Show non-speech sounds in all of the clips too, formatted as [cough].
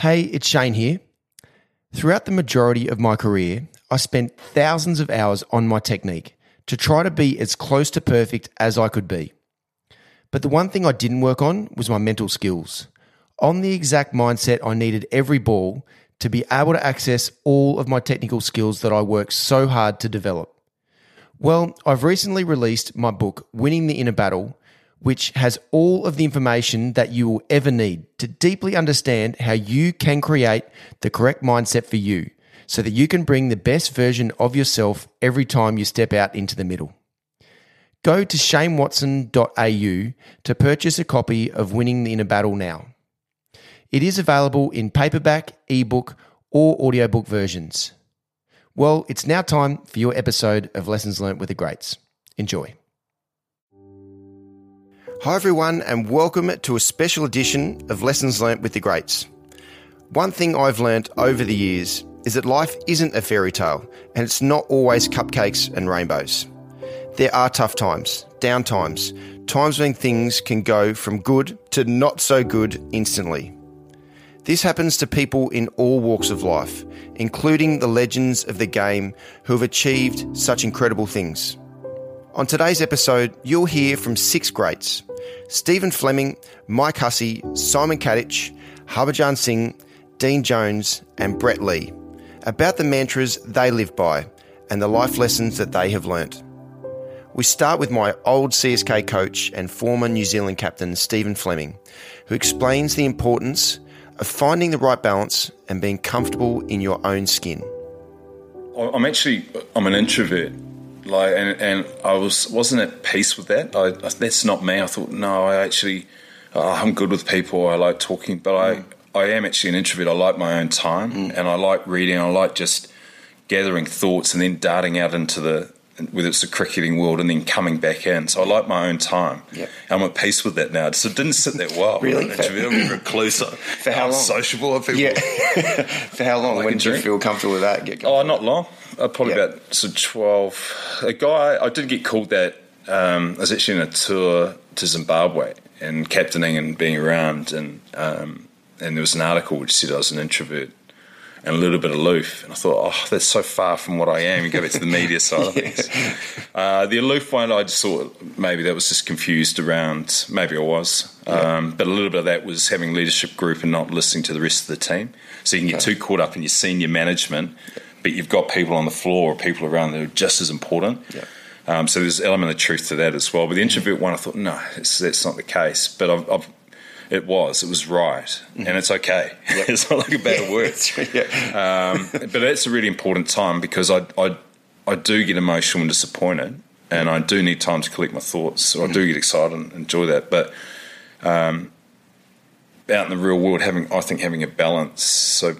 Hey, it's Shane here. Throughout the majority of my career, I spent thousands of hours on my technique to try to be as close to perfect as I could be. But the one thing I didn't work on was my mental skills. On the exact mindset I needed every ball to be able to access all of my technical skills that I worked so hard to develop. Well, I've recently released my book, Winning the Inner Battle, which has all of the information that you will ever need to deeply understand how you can create the correct mindset for you so that you can bring the best version of yourself every time you step out into the middle. Go to shanewatson.au to purchase a copy of Winning the Inner Battle now. It is available in paperback, ebook, or audiobook versions. Well, it's now time for your episode of Lessons Learned with the Greats. Enjoy. Hi, everyone, and welcome to a special edition of Lessons Learnt with the Greats. One thing I've learnt over the years is that life isn't a fairy tale and it's not always cupcakes and rainbows. There are tough times, down times, times when things can go from good to not so good instantly. This happens to people in all walks of life, including the legends of the game who have achieved such incredible things. On today's episode, you'll hear from six greats Stephen Fleming, Mike Hussey, Simon Katich, Harbhajan Singh, Dean Jones, and Brett Lee about the mantras they live by and the life lessons that they have learnt. We start with my old CSK coach and former New Zealand captain, Stephen Fleming, who explains the importance of finding the right balance and being comfortable in your own skin. I'm actually I'm an introvert, like, and, and I was wasn't at peace with that. I, that's not me. I thought, no, I actually uh, I'm good with people. I like talking, but I I am actually an introvert. I like my own time, mm. and I like reading. I like just gathering thoughts and then darting out into the whether it's the cricketing world and then coming back in. So I like my own time. Yep. I'm at peace with that now. So it didn't sit that well. [laughs] really? I'm a recluse. [laughs] For how long? Sociable are people? Yeah. [laughs] For how long? Like when did you feel comfortable with that? Get Oh, not long. Uh, probably Yep. about so twelve. A guy I did get called that. Um, I was actually in a tour to Zimbabwe and captaining and being around, and um, and there was an article which said I was an introvert and a little bit aloof. And I thought, oh, that's so far from what I am. You go back to the media side of [laughs] things. Uh, the aloof one, I just thought maybe that was just confused around. Maybe I was, um, but a little bit of that was having leadership group and not listening to the rest of the team. So you can get too caught up in your senior management, but you've got people on the floor or people around that are just as important. Yeah. Um, so there's an element of truth to that as well. But the introvert one, I thought, no, it's, that's not the case. But I've, I've, it was, it was right, and it's okay. [laughs] it's not like a bad word. [laughs] yeah. Um, but that's a really important time because I, I, I do get emotional and disappointed, and I do need time to collect my thoughts. So I do get excited and enjoy that. But um, out in the real world, having I think having a balance. So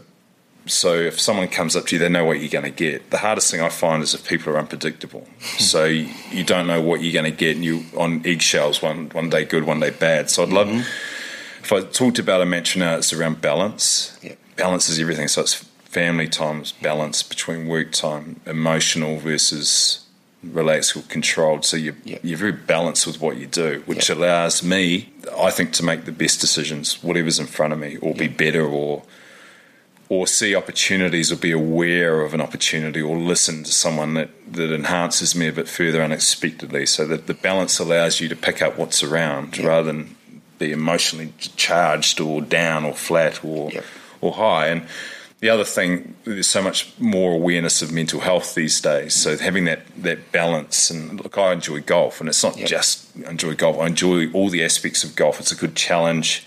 so if someone comes up to you, they know what you're going to get. The hardest thing I find is if people are unpredictable. so you, you don't know what you're going to get, and you on eggshells. One one day good, one day bad. So I'd love if I talked about a mantra now. Uh, it's around balance. Yeah. Balance is everything. So it's family times balance between work time, emotional versus relaxed or controlled. So you're, you're very balanced with what you do, which allows me, I think, to make the best decisions, whatever's in front of me, or be better, or or see opportunities, or be aware of an opportunity, or listen to someone that, that enhances me a bit further unexpectedly. So that the balance allows you to pick up what's around rather than be emotionally charged or down or flat or Yeah. or high. And the other thing, there's so much more awareness of mental health these days. So having that that balance and look, I enjoy golf, and it's not Yeah. just enjoy golf. I enjoy all the aspects of golf. It's a good challenge.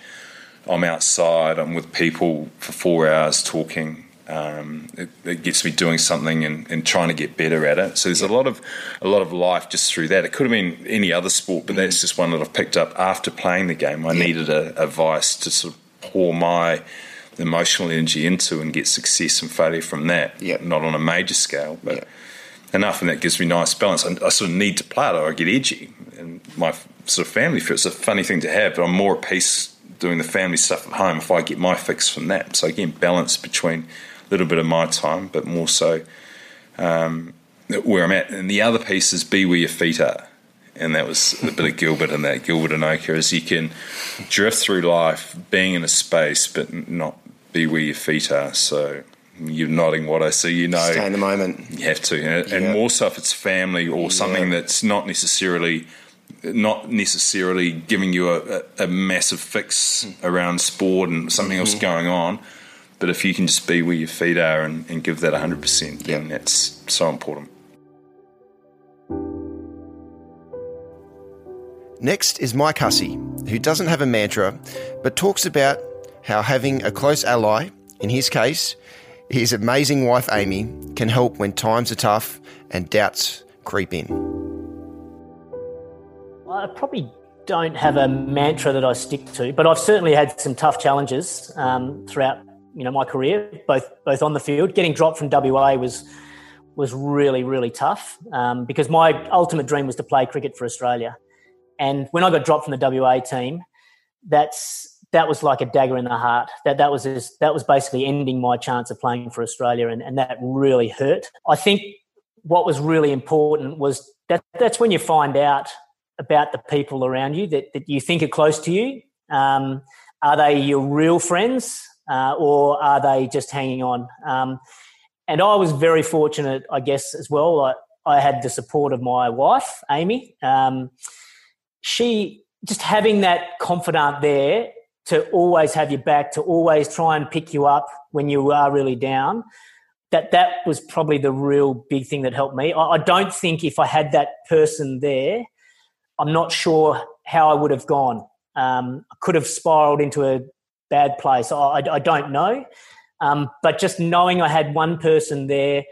I'm outside. I'm with people for four hours talking. Um, it, it gets me doing something and, and trying to get better at it. So there's a lot of a lot of life just through that. It could have been any other sport, but that's just one that I've picked up after playing the game. I needed a, a vice to sort of pour my emotional energy into and get success and failure from that. Yeah. Not on a major scale, but Yeah. enough, and that gives me nice balance. I, I sort of need to play it, or I get edgy, and my sort of family it's a funny thing to have. But I'm more at peace doing the family stuff at home if I get my fix from that. So again, balance between little bit of my time, but more so um, where I'm at. And the other piece is be where your feet are. And that was a bit of [laughs] Gilbert and that Gilbert Enoka is you can drift through life being in a space but not be where your feet are. So you're nodding what I see. You know, stay in the moment. You have to, and, and more so if it's family or something yeah. that's not necessarily not necessarily giving you a, a, a massive fix around sport and something mm-hmm. else going on. But if you can just be where your feet are and, and give that 100%, then that's so important. Next is Mike Hussey, who doesn't have a mantra, but talks about how having a close ally, in his case, his amazing wife Amy, can help when times are tough and doubts creep in. I probably don't have a mantra that I stick to, but I've certainly had some tough challenges um, throughout you know my career, both both on the field. Getting dropped from WA was was really really tough um, because my ultimate dream was to play cricket for Australia. And when I got dropped from the WA team, that's that was like a dagger in the heart. That that was just, that was basically ending my chance of playing for Australia, and, and that really hurt. I think what was really important was that that's when you find out about the people around you that, that you think are close to you. Um, are they your real friends, uh, or are they just hanging on? Um, and I was very fortunate, I guess, as well. I, I had the support of my wife, Amy. Um, she just having that confidant there to always have your back, to always try and pick you up when you are really down. That that was probably the real big thing that helped me. I, I don't think if I had that person there, I'm not sure how I would have gone. Um, I could have spiraled into a bad place. I, I don't know. Um, but just knowing I had one person there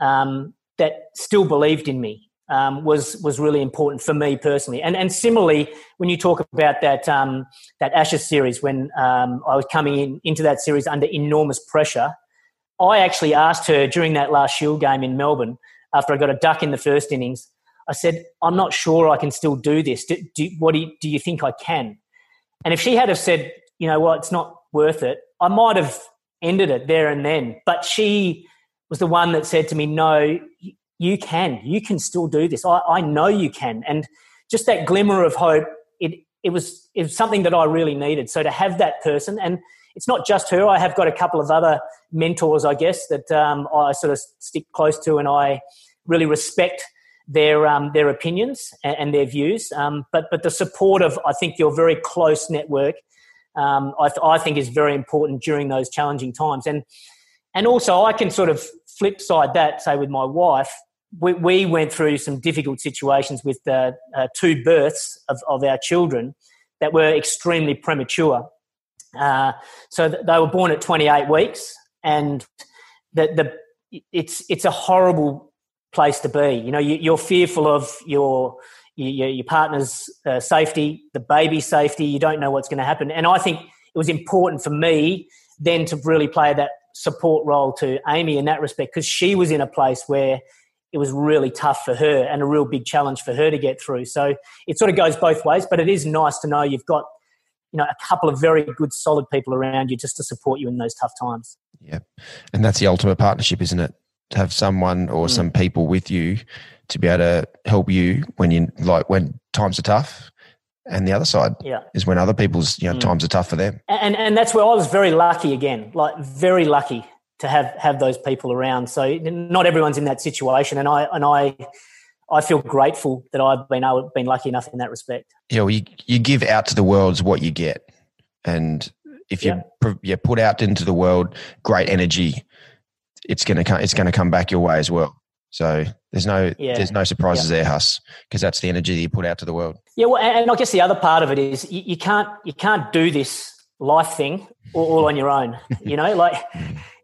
um, that still believed in me um, was was really important for me personally. And and similarly, when you talk about that um, that Ashes series, when um, I was coming in into that series under enormous pressure, I actually asked her during that last Shield game in Melbourne after I got a duck in the first innings. I said, "I'm not sure I can still do this. Do, do what do you, do you think I can?" And if she had have said, "You know what, it's not worth it," I might have ended it there and then. But she was the one that said to me, "No, you can, you can still do this. I, I know you can. And just that glimmer of hope, it, it was, it was something that I really needed. So to have that person, and it's not just her, I have got a couple of other mentors, I guess, that um, I sort of stick close to and I really respect their um, their opinions and, their views. Um, but but the support of I think your very close network, um, I, th- I, think is very important during those challenging times. And and also I can sort of flip side that, say with my wife, we, we went through some difficult situations with uh, uh, two births of, of our children that were extremely premature. Uh, so they were born at 28 weeks, and the, the it's it's a horrible place to be. You know, you, are fearful of your your, your partner's uh, safety, the baby's safety. You don't know what's going to happen, and I think it was important for me then to really play that support role to Amy in that respect because she was in a place where it was really tough for her and a real big challenge for her to get through. So it sort of goes both ways, but it is nice to know you've got you know a couple of very good solid people around you just to support you in those tough times. Yeah. And that's the ultimate partnership, isn't it? To have someone or mm. some people with you to be able to help you when you like when times are tough and the other side yeah. is when other people's you know mm. times are tough for them and and that's where i was very lucky again like very lucky to have have those people around so not everyone's in that situation and i and i i feel grateful that i've been able been lucky enough in that respect yeah well, you, you give out to the world what you get and if you yeah. you put out into the world great energy it's to come it's going to come back your way as well so there's no yeah. there's no surprises yeah. there, Huss, because that's the energy that you put out to the world. Yeah, well, and I guess the other part of it is you, you can't you can't do this life thing all, all on your own. [laughs] you know, like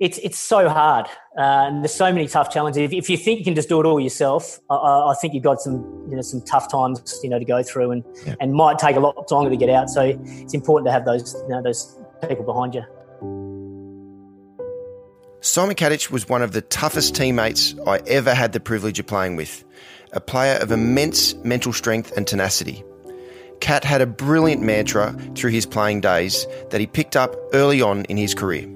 it's it's so hard, uh, and there's so many tough challenges. If, if, you think you can just do it all yourself, I, I, think you've got some you know some tough times you know to go through, and yeah. and might take a lot longer to get out. So it's important to have those you know those people behind you. Simon Katich was one of the toughest teammates I ever had the privilege of playing with, a player of immense mental strength and tenacity. Kat had a brilliant mantra through his playing days that he picked up early on in his career.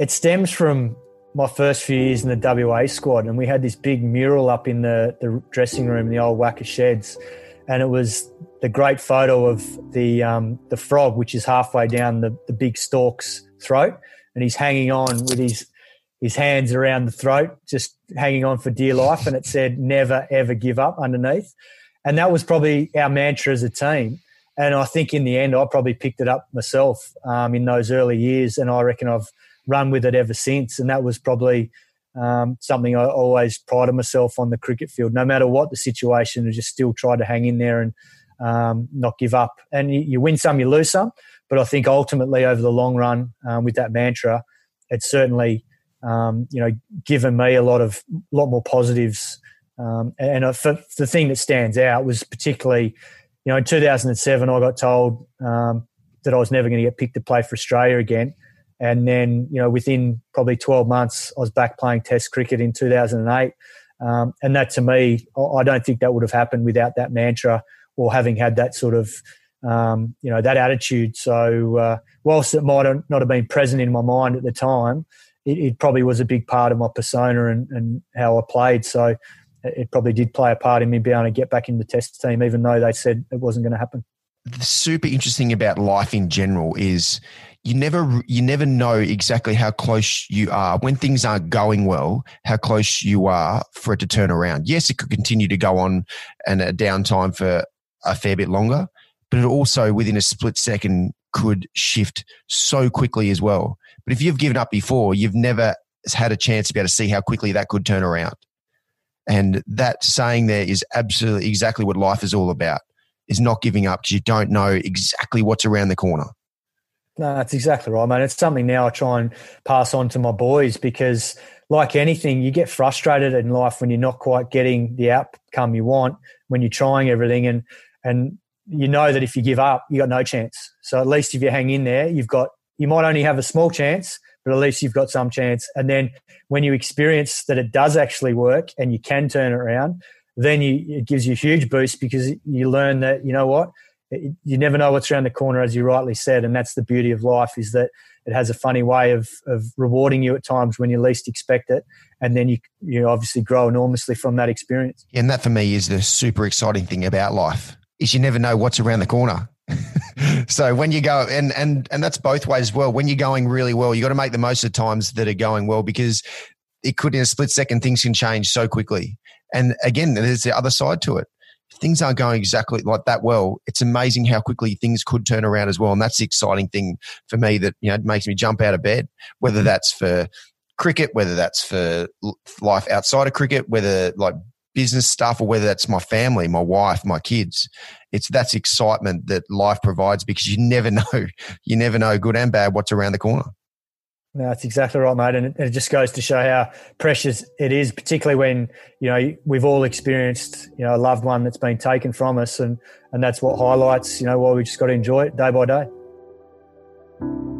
It stems from my first few years in the WA squad, and we had this big mural up in the, the dressing room in the old WACA sheds. And it was the great photo of the um, the frog, which is halfway down the, the big stork's throat, and he's hanging on with his his hands around the throat, just hanging on for dear life. And it said, never, ever give up underneath. And that was probably our mantra as a team. And I think in the end, I probably picked it up myself um, in those early years. And I reckon I've run with it ever since. And that was probably um, something I always prided myself on the cricket field. No matter what the situation, I just still try to hang in there and um, not give up. And you, you, win some, you lose some. But I think ultimately, over the long run, um, with that mantra, it's certainly um, you know, given me a lot of lot more positives. Um, and for, the thing that stands out was particularly, you know, in 2007, I got told um, that I was never going to get picked to play for Australia again. And then, you know, within probably 12 months, I was back playing Test cricket in 2008. Um, and that to me, I don't think that would have happened without that mantra or having had that sort of, um, you know, that attitude. So, uh, whilst it might not have been present in my mind at the time, it, it, probably was a big part of my persona and, and how I played. So it probably did play a part in me being able to get back in the test team, even though they said it wasn't going to happen. The super interesting about life in general is you never you never know exactly how close you are when things aren't going well how close you are for it to turn around yes it could continue to go on and a downtime for a fair bit longer but it also within a split second could shift so quickly as well but if you've given up before, you've never had a chance to be able to see how quickly that could turn around. And that saying there is absolutely exactly what life is all about is not giving up because you don't know exactly what's around the corner. No, that's exactly right, man. It's something now I try and pass on to my boys because, like anything, you get frustrated in life when you're not quite getting the outcome you want, when you're trying everything, and and you know that if you give up, you got no chance. So at least if you hang in there, you've got you might only have a small chance, but at least you've got some chance. And then when you experience that it does actually work and you can turn it around, then you, it gives you a huge boost because you learn that, you know what, you never know what's around the corner, as you rightly said. And that's the beauty of life is that it has a funny way of, of rewarding you at times when you least expect it. And then you, you obviously grow enormously from that experience. And that for me is the super exciting thing about life is you never know what's around the corner. [laughs] so when you go and and and that's both ways as well. When you're going really well, you got to make the most of times that are going well because it could in a split second things can change so quickly. And again, there's the other side to it. If things aren't going exactly like that well, it's amazing how quickly things could turn around as well. And that's the exciting thing for me that you know makes me jump out of bed. Whether mm-hmm. that's for cricket, whether that's for life outside of cricket, whether like business stuff or whether that's my family, my wife, my kids. It's that's excitement that life provides because you never [laughs] know, you never know, good and bad, what's around the corner. No, that's exactly right, mate. And it just goes to show how precious it is, particularly when, you know, we've all experienced, you know, a loved one that's been taken from us. And, and that's what highlights, you know, why we just got to enjoy it day by day.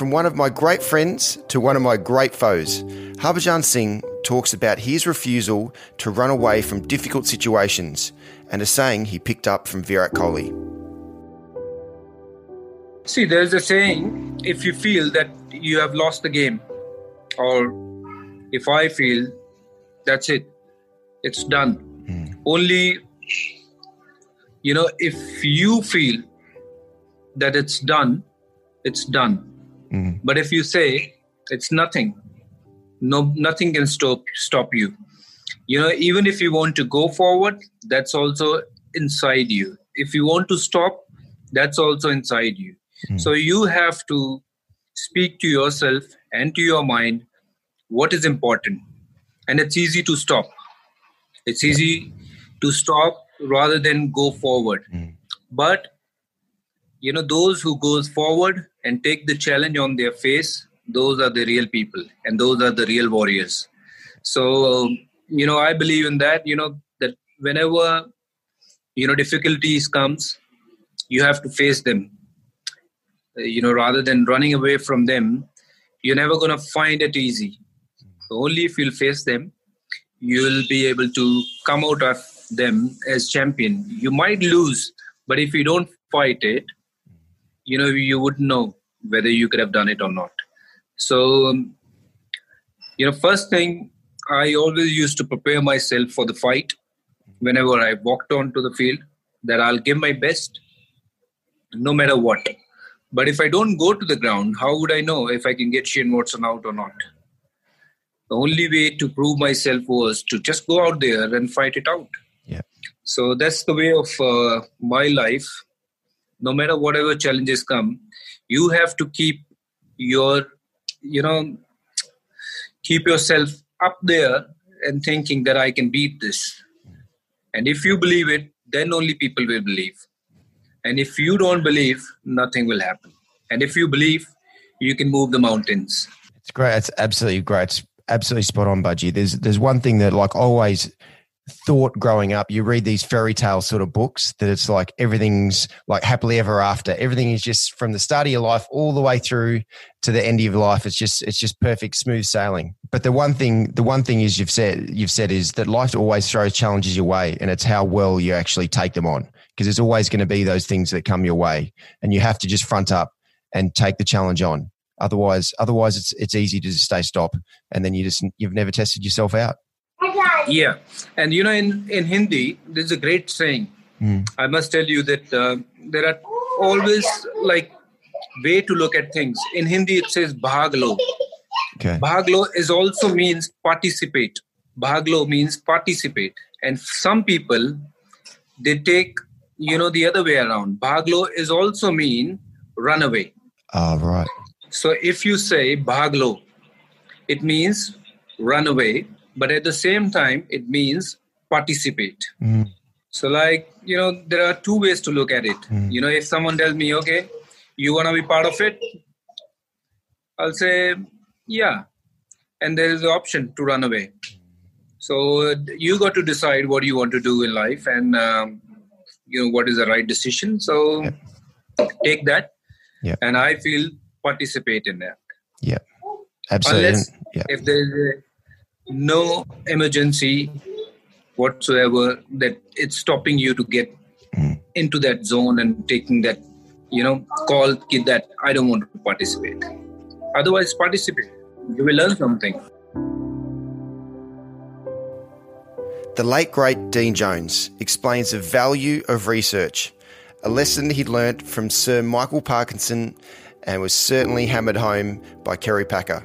From one of my great friends to one of my great foes, Harbhajan Singh talks about his refusal to run away from difficult situations and a saying he picked up from Virat Kohli. See, there's a saying if you feel that you have lost the game, or if I feel that's it, it's done. Mm. Only, you know, if you feel that it's done, it's done. Mm. But if you say it's nothing, no nothing can stop stop you. You know even if you want to go forward that's also inside you. If you want to stop that's also inside you. Mm. so you have to speak to yourself and to your mind what is important. And it's easy to stop. It's easy to stop rather than go forward. Mm. but you know those who goes forward and take the challenge on their face those are the real people and those are the real warriors. So you know i believe in that you know that whenever you know difficulties comes you have to face them. Uh, you know rather than running away from them you're never going to find it easy. So only if you'll face them you'll be able to come out of them as champion. You might lose but if you don't fight it you know you wouldn't know whether you could have done it or not so, um, you know, first thing, I always used to prepare myself for the fight whenever I walked onto the field that I'll give my best no matter what. But if I don't go to the ground, how would I know if I can get Shane Watson out or not? The only way to prove myself was to just go out there and fight it out. Yeah. So that's the way of uh, my life. No matter whatever challenges come, you have to keep your, you know, keep yourself up there and thinking that I can beat this. And if you believe it, then only people will believe. And if you don't believe, nothing will happen. And if you believe, you can move the mountains. It's great. It's absolutely great. It's absolutely spot on, Bhajji. There's there's one thing that like always thought growing up. You read these fairy tale sort of books that it's like everything's like happily ever after. Everything is just from the start of your life all the way through to the end of your life. It's just it's just perfect, smooth sailing. But the one thing the one thing is you've said you've said is that life always throws challenges your way, and it's how well you actually take them on. Because there's always going to be those things that come your way, and you have to just front up and take the challenge on. Otherwise, otherwise it's it's easy to just stay stop, and then you just you've never tested yourself out. Yeah, and you know, in in Hindi, there's a great saying. Mm. I must tell you that uh, there are always like way to look at things. In Hindi, it says bhaglo. Okay. Bhaglo is also means participate. Bhaglo means participate, and some people they take you know the other way around. Bhaglo is also mean run away. Oh, right. So if you say bhaglo, it means run away, but at the same time, it means participate. Mm. So, like, you know, there are two ways to look at it. Mm. You know, if someone tells me, okay, you want to be part of it, I'll say, yeah. And there is the option to run away. So, you got to decide what you want to do in life and, um, you know, what is the right decision. So, take that. Yeah. And I feel participate in that. Yeah. Absolutely. Unless yeah. if there is no emergency whatsoever that it's stopping you to get Mm. into that zone and taking that you know call kid that i don't want to participate otherwise participate you will learn something The late great Dean Jones explains the value of research, a lesson he'd learnt from Sir Michael Parkinson and was certainly hammered home by Kerry Packer.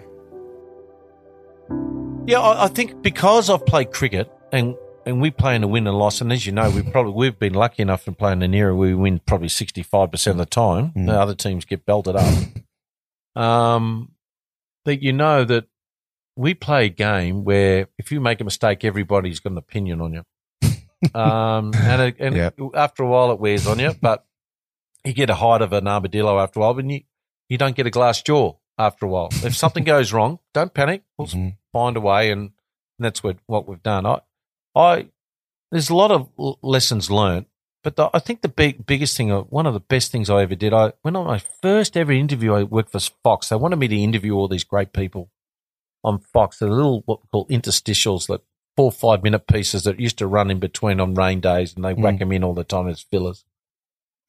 Yeah, I, I think because I've played cricket and and we play in a win and loss, and as you know, we probably we've been lucky enough to play in an era where we win probably sixty five percent of the time. Mm. The other teams get belted up. um, that you know that we play a game where if you make a mistake, everybody's got an opinion on you. [laughs] um, and and Yeah. after a while, it wears on you, but you get a height of an armadillo after a while, but you you don't get a glass jaw after a while. If something goes wrong, don't panic. We'll Mhm. Find a way, and that's what what we've done. I, I there's a lot of l- lessons learned, but the, I think the big biggest thing, uh, one of the best things I ever did, I when on my first ever interview, I worked for Fox. They wanted me to interview all these great people on Fox. The little what we call interstitials, like four or five minute pieces that used to run in between on rain days, and they whack Mm. them in all the time as fillers.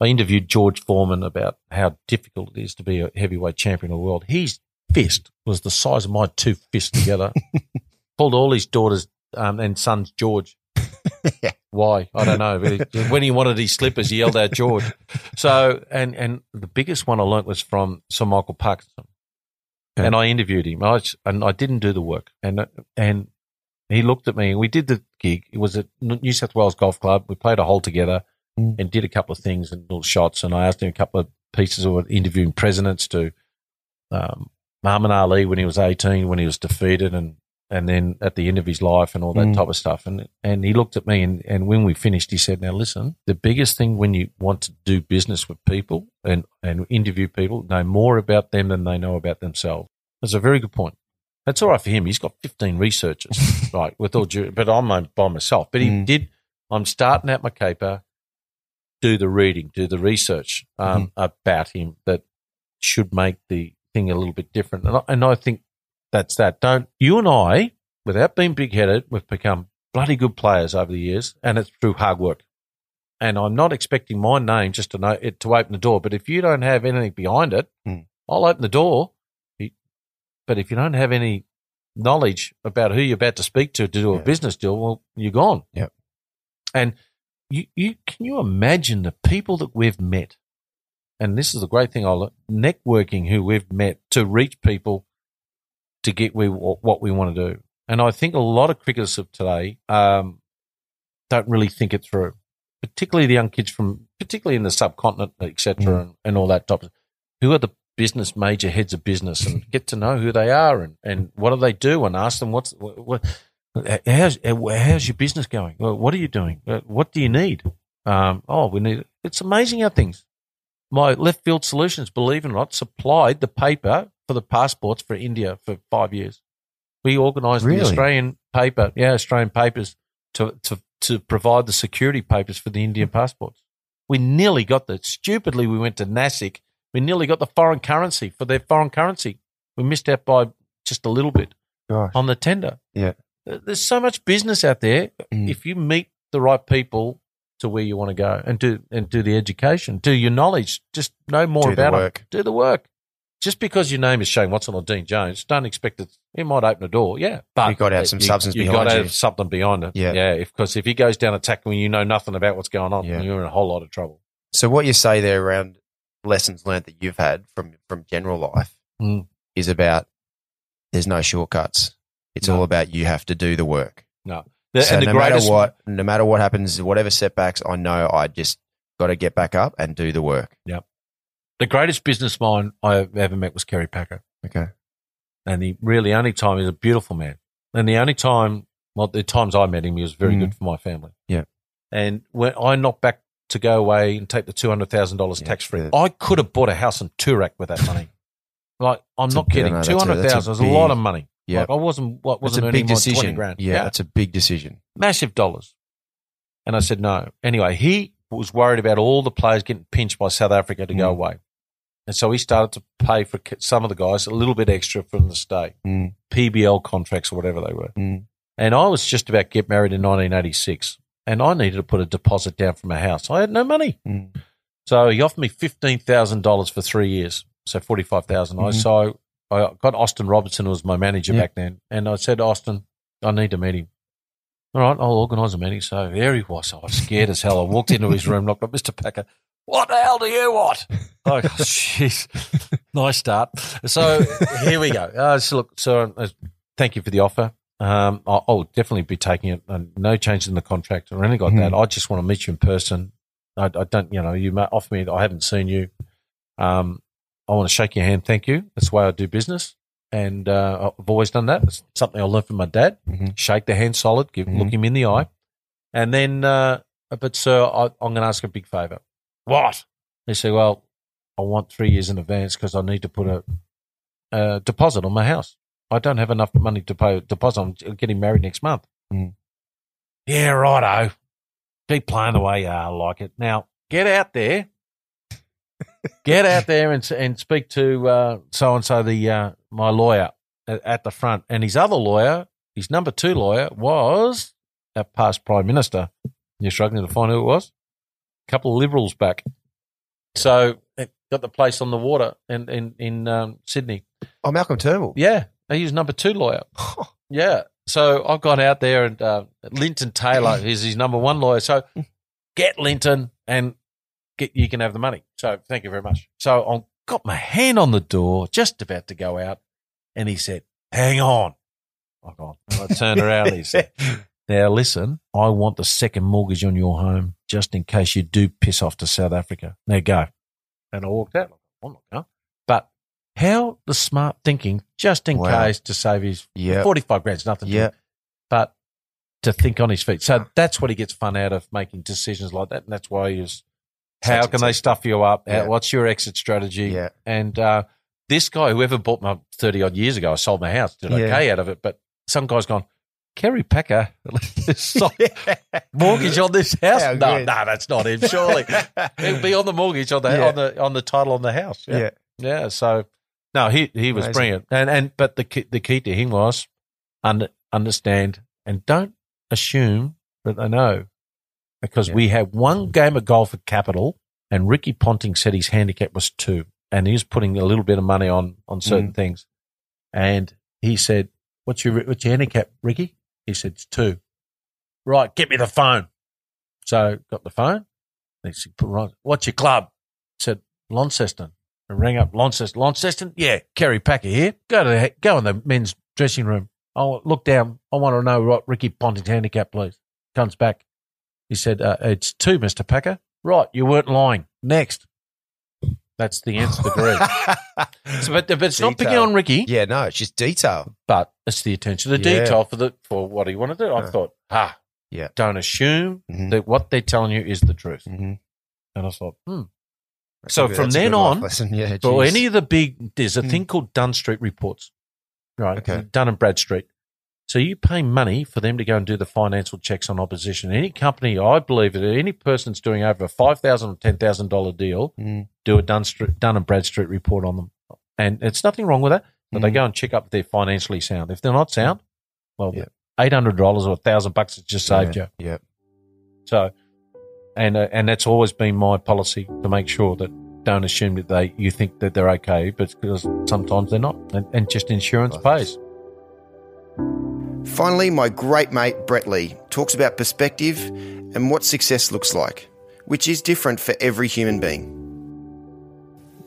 I interviewed George Foreman about how difficult it is to be a heavyweight champion of the world. His fist was the size of my two fists together. [laughs] Called all his daughters um, and sons George. [laughs] Yeah. Why? I don't know. But he- when he wanted his slippers, he yelled out George. So, and and the biggest one I learnt was from Sir Michael Parkinson, Okay. and I interviewed him. I s- and I didn't do the work, and and he looked at me. and We did the gig. It was at New South Wales Golf Club. We played a hole together Mm. and did a couple of things and little shots. And I asked him a couple of pieces of interviewing presidents to um, Muhammad Ali when he was 18, when he was defeated, and and then at the end of his life and all that Mm. type of stuff. And and he looked at me and, and when we finished, he said, "Now listen, the biggest thing when you want to do business with people and and interview people, know more about them than they know about themselves." That's a very good point. That's all right for him. He's got 15 researchers, [laughs] right? With all due, but I'm by myself. But he Mm. did. I'm starting out my caper. Do the reading, do the research um, about him that should make the thing a little bit different. And I, and I think that's that. Don't you and I, without being big headed, we've become bloody good players over the years, and it's through hard work. And I'm not expecting my name just to know it to open the door. But if you don't have anything behind it, Hmm. I'll open the door. But if you don't have any knowledge about who you're about to speak to to do a business deal, well, you're gone. Yep. And you, you can you imagine the people that we've met and this is the great thing, networking who we've met to reach people to get we what we want to do. And I think a lot of cricketers of today um, don't really think it through, particularly the young kids from, particularly in the subcontinent, etc., Mm. and, and all that type of, who are the business major heads of business and get to know who they are and, and what do they do and ask them what's what, what how's how's your business going? What are you doing? What do you need? Um, oh, we need. It's amazing how things. My left field solutions, believe it or not, supplied the paper for the passports for India for five years. We organised Really? the Australian paper, yeah, Australian papers to, to to provide the security papers for the Indian passports. We nearly got that. Stupidly, we went to NASIC. We nearly got the foreign currency for their foreign currency. We missed out by just a little bit Gosh. on the tender. Yeah. There's so much business out there. Mm. If you meet the right people to where you want to go and do and do the education, do your knowledge, just know more Do about it. Do the work. Just because your name is Shane Watson or Dean Jones, don't expect it. It might open a door, yeah. But You've got to have some substance You've behind got to you. have something behind it. Yeah. yeah. Because if he goes down attacking when you know nothing about what's going on, Yeah. you're in a whole lot of trouble. So what you say there around lessons learned that you've had from from general life Mm. is about there's no shortcuts. It's No. all about you have to do the work. No, The- so and the no matter what, no matter what happens, whatever setbacks, I know I just got to get back up and do the work. the greatest business mind I ever met was Kerry Packer. Okay. and the really only time he's a beautiful man. And the only time, well, the times I met him, he was very Mm. good for my family. Yeah. And when I knocked back to go away and take the two hundred thousand dollars Yeah, tax free, yeah. I could have bought a house in Toorak with that money. [laughs] like I'm a not big- kidding, no, a- two hundred that's a is a lot of money. Yeah. like I wasn't what wasn't a earning big decision. grand. Yeah, that's a big decision. massive dollars. And I said no. Anyway, he was worried about all the players getting pinched by South Africa to go Mm. away. And so he started to pay for some of the guys a little bit extra from the state. Mm. PBL contracts or whatever they were. Mm. And I was just about to get married in 1986 and I needed to put a deposit down from a house. I had no money. Mm. So he offered me $15,000 for three years. So 45000 I Mhm. So I got Austin Robertson, who was my manager Yeah. back then. And I said, Austin, I need to meet him. All right, I'll organise a meeting. So there he was. I was scared as hell. I walked into his room, knocked up Mr. Packer. What the hell do you want? Oh, jeez. [laughs] nice start. So here we go. Uh, so look, so uh, thank you for the offer. Um, I'll, I'll definitely be taking it. Uh, no change in the contract or anything like Mhm. that. I just want to meet you in person. I, I don't, you know, you may offer me. I haven't seen you. Um, I want to shake your hand. Thank you. That's the way I do business, and uh, I've always done that. It's something I learned from my dad. Mhm. Shake the hand solid. Give Mhm. look him in the eye, and then. Uh, but sir, I, I'm going to ask a big favour. What? He said, "Well, I want three years in advance because I need to put a, a deposit on my house. I don't have enough money to pay a deposit. I'm getting married next month." Mm. Yeah, righto. Keep playing the way you are. I like it. Now get out there. Get out there and and speak to so and so the uh, my lawyer at, at the front, and his other lawyer, his number two lawyer, was a past prime minister. You're struggling to find who it was. A couple of liberals back. So got the place on the water in in in um, Sydney. Oh, Malcolm Turnbull. Yeah, he was number two lawyer. [laughs] Yeah. So I've gone out there and uh, Linton Taylor is his number one lawyer. So get Linton and get you can have the money. So thank you very much. So I got my hand on the door, just about to go out, and he said, "Hang on." And I turned around. and He said, [laughs] "Now listen, I want the second mortgage on your home, just in case you do piss off to South Africa. Now go." And I walked out. I'm not going. But how the smart thinking, just in Wow. case to save his Yeah. 45 grand's nothing. Yeah. But to think on his feet. So that's what he gets fun out of making decisions like that. And that's why he's, how Such can they stuff you up? How- What's your exit strategy? Yeah. And uh, this guy, whoever bought my 30 odd years ago, I sold my house, did Yeah. okay out of it. But some guy's gone, Kerry Packer, [laughs] [laughs] mortgage on this house? How no, good. no, that's not him, surely. [laughs] It'll be on the mortgage on the Yeah. on the on the title on the house. Yeah. Yeah, so no, he he was Amazing. brilliant, and and but the key, the key to him was under, understand and don't assume that they know, because Yeah. we had one mm. game of golf at Capital, and Ricky Ponting said his handicap was two, and he was putting a little bit of money on on certain mm. things, and he said, "What's your what's your handicap, Ricky?" He said, "It's two. Right, get me the phone. So got the phone. He said, "Put right. What's your club? Said Launceston. I rang up Launceston. Launceston, yeah, Kerry Packer here. Go to the, go in the men's dressing room. I'll look down. I want to know what Ricky Ponting's handicap, please. Comes back. He said, uh, it's two, Mr. Packer. Right, you weren't lying. Next. That's the nth degree. [laughs] so, but, but it's not picking on Ricky, Yeah, no, it's just detail. but it's the attention to Yeah. detail for the for what he wanted to do. I Yeah. thought, ah, Yeah. don't assume Mhm. that what they're telling you is the truth. Mm-hmm. And I thought, hmm. So from then on, [laughs] yeah, For any of the big, there's a Hmm. thing called Dun Street reports, right? Okay. Dun and Bradstreet. So you pay money for them to go and do the financial checks on opposition. Any company, I believe that any person's doing over a five thousand or ten thousand dollar deal, Mm. do a Street, Dun and Bradstreet report on them, and it's nothing wrong with that. But they Mm. go and check up if they're financially sound. If they're not sound, well, Yeah. eight hundred dollars or a thousand bucks has just saved yeah, you. Yeah. So, and uh, and that's always been my policy to make sure that don't assume that they you think that they're okay, but because sometimes they're not, and, and just insurance pays. Finally, my great mate Brett Lee talks about perspective and what success looks like, which is different for every human being.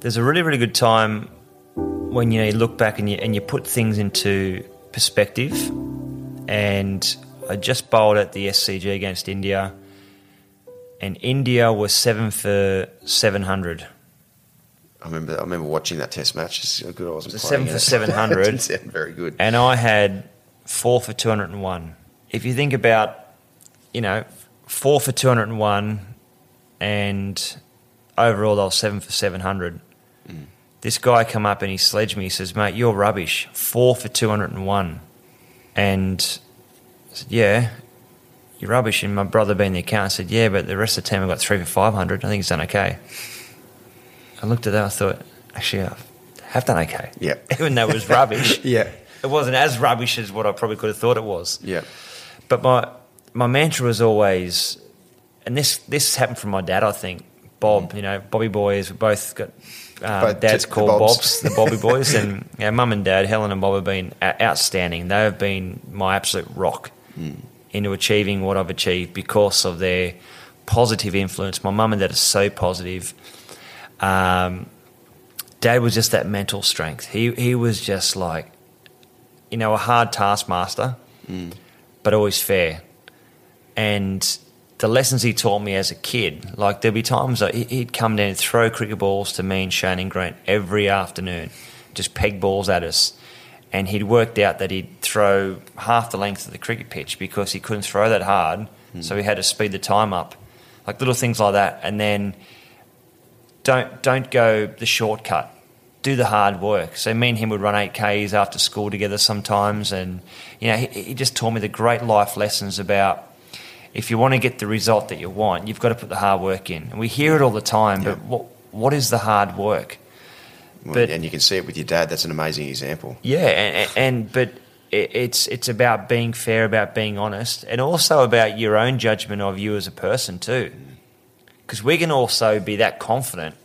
there's a really, really good time when you, know, you look back and you, and you put things into perspective. And I just bowled at the SCG against India, and India was seven for 700. I remember. I remember watching that Test match. It's so good. I wasn't It's a playing seven for 700. [laughs] it didn't sound very good. and I had four for 201. If you think about, you know, four for 201 and overall I was seven for 700. Mm. This guy come up and he sledged me. He says, mate, you're rubbish. Four for 201. And I said, yeah, you're rubbish. And my brother being the accountant said, yeah, but the rest of the team have got three for 500. I think he's done okay. I looked at that. I thought, actually, I have done okay. Yeah. [laughs] Even though it was rubbish [laughs] Yeah. It wasn't as rubbish as what I probably could have thought it was. Yeah. But my my mantra was always, and this this happened from my dad, I think. Bob, you know, Bobby boys. We both got um, Both dads t- the called Bobs. Bobs, the Bobby [laughs] boys, and yeah, mum and dad, Helen and Bob have been outstanding. They have been my absolute rock into achieving what I've achieved because of their positive influence. My mum and dad are so positive. Um, Dad was just that mental strength. He he was just like, you know, a hard taskmaster, but always fair. And the lessons he taught me as a kid, like there'd be times that he- he'd come down and throw cricket balls to me and Shane and Grant every afternoon, just peg balls at us. And he'd worked out that he'd throw half the length of the cricket pitch because he couldn't throw that hard, hmm. so he had to speed the time up, like little things like that. And then don't don't go the shortcut. Do the hard work. So me and him would run eight Ks after school together sometimes, and you know he, he just taught me the great life lessons about if you want to get the result that you want, you've got to put the hard work in. And we hear it all the time, but what what is the hard work? Well, But- and you can see it with your dad. That's an amazing example. Yeah, and, and but it, it's it's about being fair, about being honest, and also about your own judgment of you as a person too. Because we can also be that confident,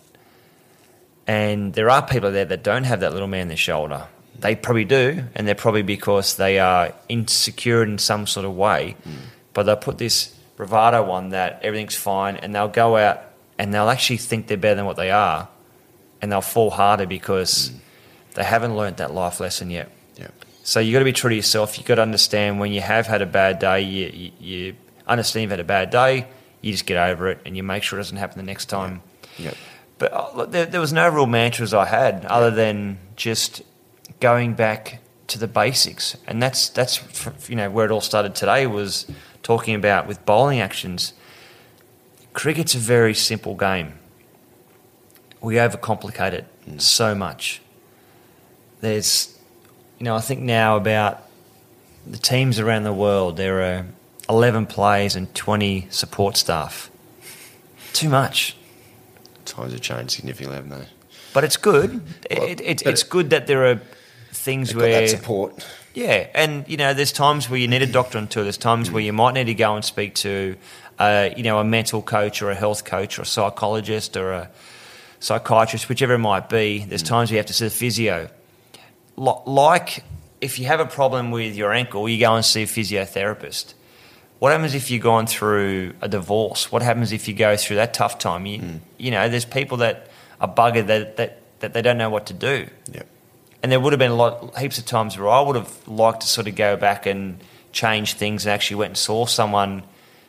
and there are people there that don't have that little man on their shoulder. They probably do, and they're probably because they are insecure in some sort of way. Hmm. But they'll put this bravado on that everything's fine, and they'll go out and they'll actually think they're better than what they are, and they'll fall harder because hmm. they haven't learnt that life lesson yet. Yeah. So you got to be true to yourself. You got to understand when you have had a bad day. You, you, you understand you've had a bad day. You just get over it, and you make sure it doesn't happen the next time. Yeah. But uh, there, there was no real mantras I had other than just going back to the basics, and that's that's you know where it all started today was talking about with bowling actions. Cricket's a very simple game. We overcomplicate it so much. There's, you know, I think now about the teams around the world. There are 11 players and 20 support staff. Too much. Times have changed significantly, haven't they? But it's good. Well, it, it, it's it- good that there are things where that support. yeah, and you know, there's times where you need a doctor on tour. There's times where you might need to go and speak to, uh, you know, a mental coach or a health coach or a psychologist or a psychiatrist, whichever it might be. There's times where you have to see a physio. Like if you have a problem with your ankle, you go and see a physiotherapist. What happens if you're going through a divorce? What happens if you go through that tough time? You, hmm. you know, there's people that are bugger that, that, that they don't know what to do. Yeah. And there would have been a lot, heaps of times where I would have liked to sort of go back and change things and actually went and saw someone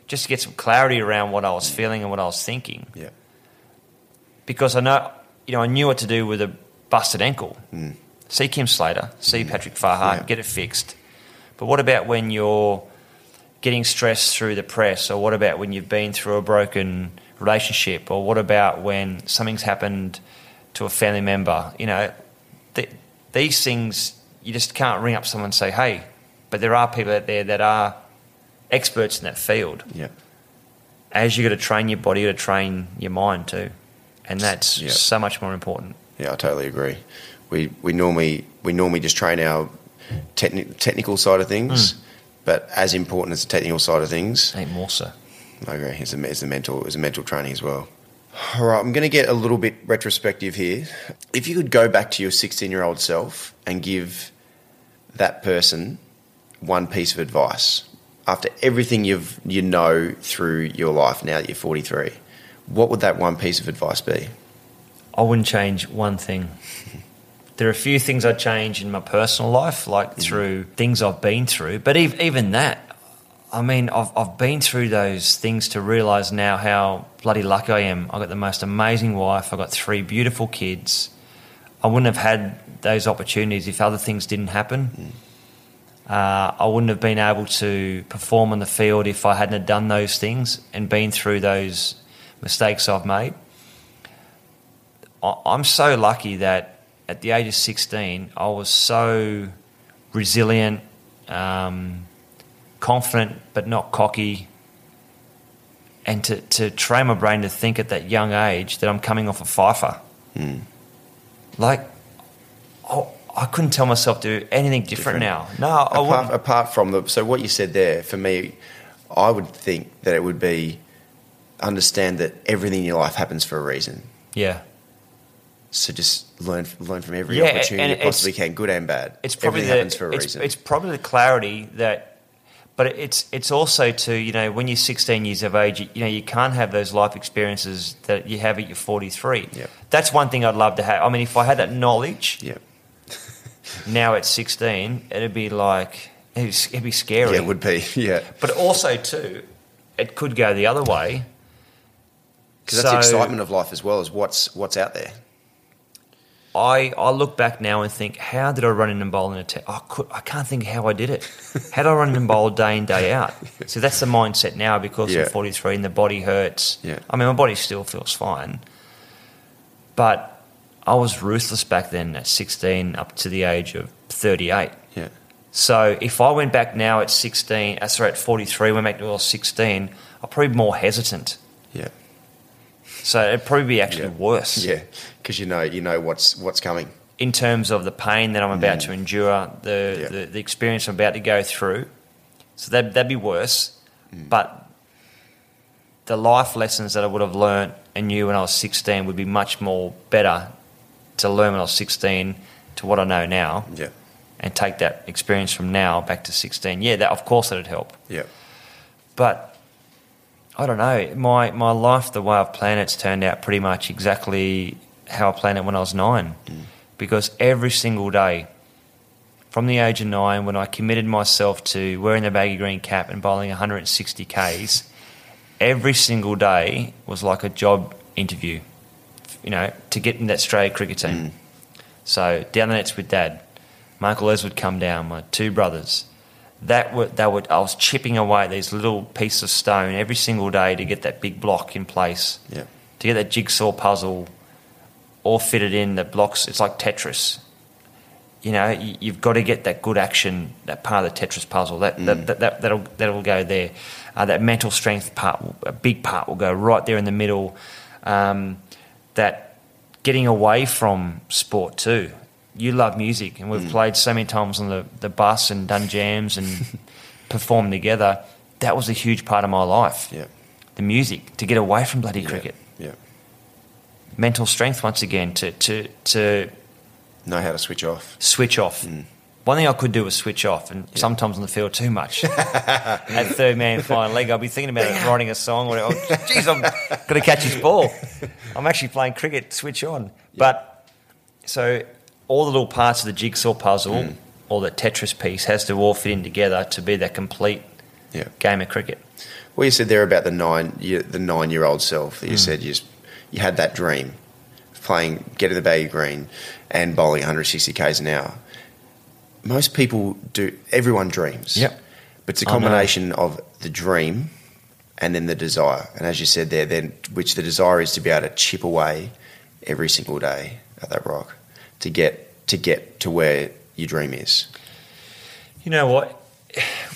just to get some clarity around what I was hmm. feeling and what I was thinking. Yeah. Because I know, you know, I knew what to do with a busted ankle. Hmm. See Kim Slater, see Patrick Farhart, Yeah. get it fixed. But what about when you're getting stressed through the press, or what about when you've been through a broken relationship, or what about when something's happened to a family member? You know, th- these things you just can't ring up someone and say, "Hey," but there are people out there that are experts in that field. Yeah. As you've got to train your body, you've got to train your mind too, and that's Yeah. so much more important. Yeah, I totally agree. We we normally we normally just train our techni- technical side of things, mm. But as important as the technical side of things, think more so. I agree. It's a, it's a mental it's a mental training as well. All right, I'm going to get a little bit retrospective here. If you could go back to your 16 year old self and give that person one piece of advice after everything you've you know through your life now that you're 43, what would that one piece of advice be? I wouldn't change one thing. There are a few things I'd change in my personal life, like through things I've been through. But ev- even that, I mean, I've, I've been through those things to realise now how bloody lucky I am. I've got the most amazing wife. I've got three beautiful kids. I wouldn't have had those opportunities if other things didn't happen. Uh, I wouldn't have been able to perform on the field if I hadn't done those things and been through those mistakes I've made. I- I'm so lucky that at the age of 16, I was so resilient, um, confident, but not cocky. And to, to train my brain to think at that young age that I'm coming off a fifer. Like, oh, I couldn't tell myself to do anything different, now. No, I apart, wouldn't. apart from the so what you said there for me i would think that it would be understand that everything in your life happens for a reason Yeah. so just learn learn from every Yeah, opportunity you possibly can good and bad. it's probably everything the, happens for a it's, reason. it's probably the clarity that but it's it's also to you know when you're 16 years of age you, you know you can't have those life experiences that you have at your 43 Yeah. that's one thing i'd love to have. I mean if i had that knowledge yeah [laughs] now at 16 it'd be like it'd, it'd be scary. Yeah it would be [laughs] yeah. But also too it could go the other way. Because that's the excitement of life as well as what's what's out there I, I look back now and think, how did I run in and bowl in a test? I, could, I can't think how I did it. [laughs] How did I run in and bowl day in, day out? [laughs] So that's the mindset now because Yeah. I'm 43 and the body hurts. Yeah. I mean, my body still feels fine. But I was ruthless back then at 16 up to the age of 38. yeah So if I went back now at 16, uh, sorry, at 43, went back to when I was 16, I'd probably be more hesitant. yeah So it'd probably be actually Yeah. worse. yeah because you know you know what's what's coming in terms of the pain that I'm about to endure, the, Mm. Yeah. the the experience I'm about to go through. So that that'd be worse. Mm. But the life lessons that I would have learnt and knew when I was 16 would be much more better to learn when I was 16 to what I know now, yeah and take that experience from now back to 16. Yeah, that of course that'd help. yeah But I don't know. My my life, the way I've planned it's turned out pretty much exactly how I planned it when I was nine. Because every single day, from the age of nine, when I committed myself to wearing the baggy green cap and bowling 160 Ks, every single day was like a job interview, you know, to get in that Australia cricket team. Mm. So down the nets with dad. Michael Les would come down, my two brothers. That were, they would, I was chipping away these little pieces of stone every single day to get that big block in place, yeah to get that jigsaw puzzle all fitted in that blocks. It's like Tetris. You know, you, you've got to get that good action, that part of the Tetris puzzle. That, that, that, that that'll that'll go there. Uh, that mental strength part, a big part, will go right there in the middle. Um, that getting away from sport too. You love music, and we've played so many times on the, the bus and done jams and [laughs] performed together. That was a huge part of my life. yeah The music to get away from bloody yeah cricket. Yeah Mental strength once again to to to know how to switch off switch off. One thing I could do was switch off, and sometimes on the field too much. [laughs] At third man final leg, I'll be thinking about it, writing a song. Or, oh, geez, I'm going to catch his ball. I'm actually playing cricket. Switch on. But so all the little parts of the jigsaw puzzle Hmm. or the Tetris piece has to all fit in together to be that complete Yeah. game of cricket. Well, you said there about the nine, you, the nine-year-old self. That you said you, just, you had that dream, of playing, getting the baggy green, and bowling 160 k's an hour. Most people do. Everyone dreams. Yep. But it's a combination of the dream and then the desire. And as you said there, then which the desire is to be able to chip away every single day at that rock to get to get to where your dream is. You know what?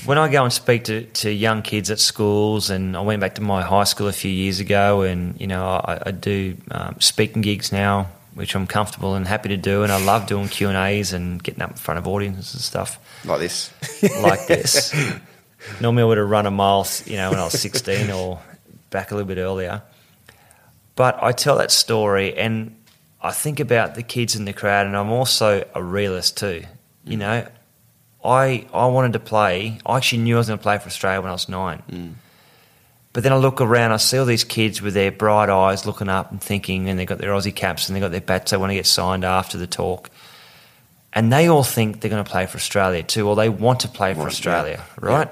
When I go and speak to, to young kids at schools, and I went back to my high school a few years ago, and you know I, I do um, speaking gigs now, which I'm comfortable and happy to do, and I love doing Q and A's and getting up in front of audiences and stuff Like this. [laughs] like this. Normally, I would have run a mile, you know, when I was 16 or back a little bit earlier. But I tell that story, and I think about the kids in the crowd, and I'm also a realist too. You know, I I wanted to play. I actually knew I was going to play for Australia when I was nine. Mm. But then I look around, I see all these kids with their bright eyes looking up and thinking, and they've got their Aussie caps and they've got their bats, they want to get signed after the talk. And they all think they're going to play for Australia too, or they want to play for Want- Australia, yeah. right?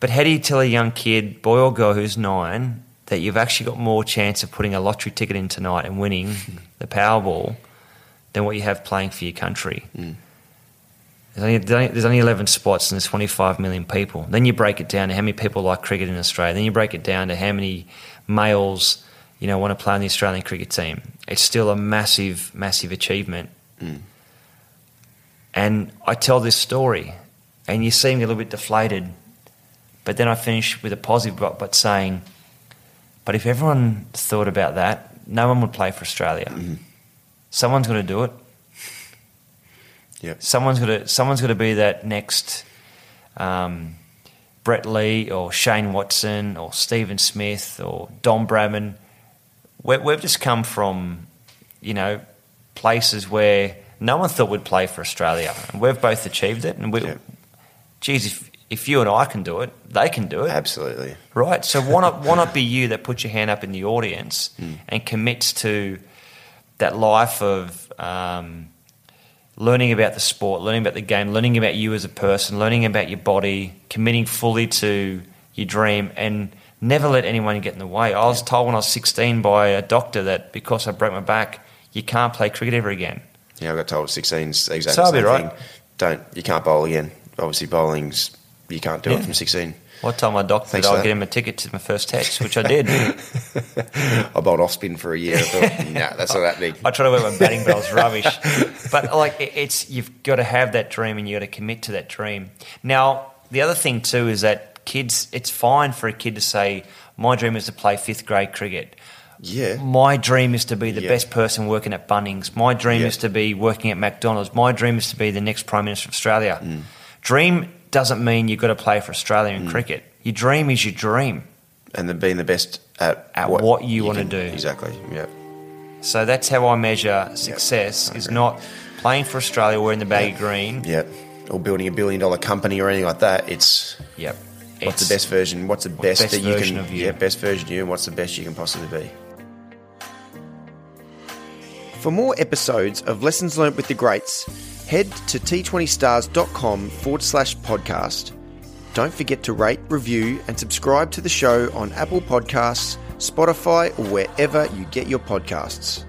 But how do you tell a young kid, boy or girl who's nine, that you've actually got more chance of putting a lottery ticket in tonight and winning [laughs] the Powerball than what you have playing for your country? Only, there's only- there's only 11 spots and there's 25 million people. Then you break it down to how many people like cricket in Australia. Then you break it down to how many males, you know, want to play on the Australian cricket team. It's still a massive, massive achievement. Mm. And I tell this story, and you seem a little bit deflated, but then I finish with a positive, but, but saying, but if everyone thought about that, no one would play for Australia. Mm-hmm. Someone's going to do it. Yep. Someone's going to someone's going to be that next um, Brett Lee or Shane Watson or Stephen Smith or Don Bradman. we we've just come from, you know, places where no one thought we'd play for Australia, and we've both achieved it. And we, Yep. geez, if if you and I can do it, they can do it. Absolutely. Right. So why not why not be [laughs] you that puts your hand up in the audience and commits to that life of um, learning about the sport, learning about the game, learning about you as a person, learning about your body, committing fully to your dream, and never let anyone get in the way. I was told when I was 16 by a doctor that because I broke my back, you can't play cricket ever again. Yeah, I got told at 16 's exactly So I'll the be same right. thing. Don't you can't bowl again. Obviously, bowling's you can't do Yeah. it from 16. I told my doctor Thanks that I'll get him a ticket to my first test, which I did. [laughs] I bowled off spin for a year. I thought, nah, that's not happening. I tried to work my batting, but I was rubbish. But like, it's you've got to have that dream, and you have got to commit to that dream. Now, the other thing too is that kids, it's fine for a kid to say, "My dream is to play fifth grade cricket." Yeah, My dream is to be the Yeah. best person working at Bunnings. My dream Yeah. is to be working at McDonald's. My dream is to be the next Prime Minister of Australia. Mm. Dream doesn't mean you've got to play for Australian Mm. cricket. Your dream is your dream. and being the best at At what you wanna do. Exactly. Yeah. So that's how I measure success. Is not playing for Australia wearing the baggy green. Yeah. Or building a billion dollar company or anything like that. It's Yep. what's It's- the best version? What's the best, best that you can? of you. Yeah, best version of you, and what's the best you can possibly be. For more episodes of Lessons Learned with the Greats, head to t20stars.com forward slash podcast. Don't forget to rate, review, and subscribe to the show on Apple Podcasts, Spotify, or wherever you get your podcasts.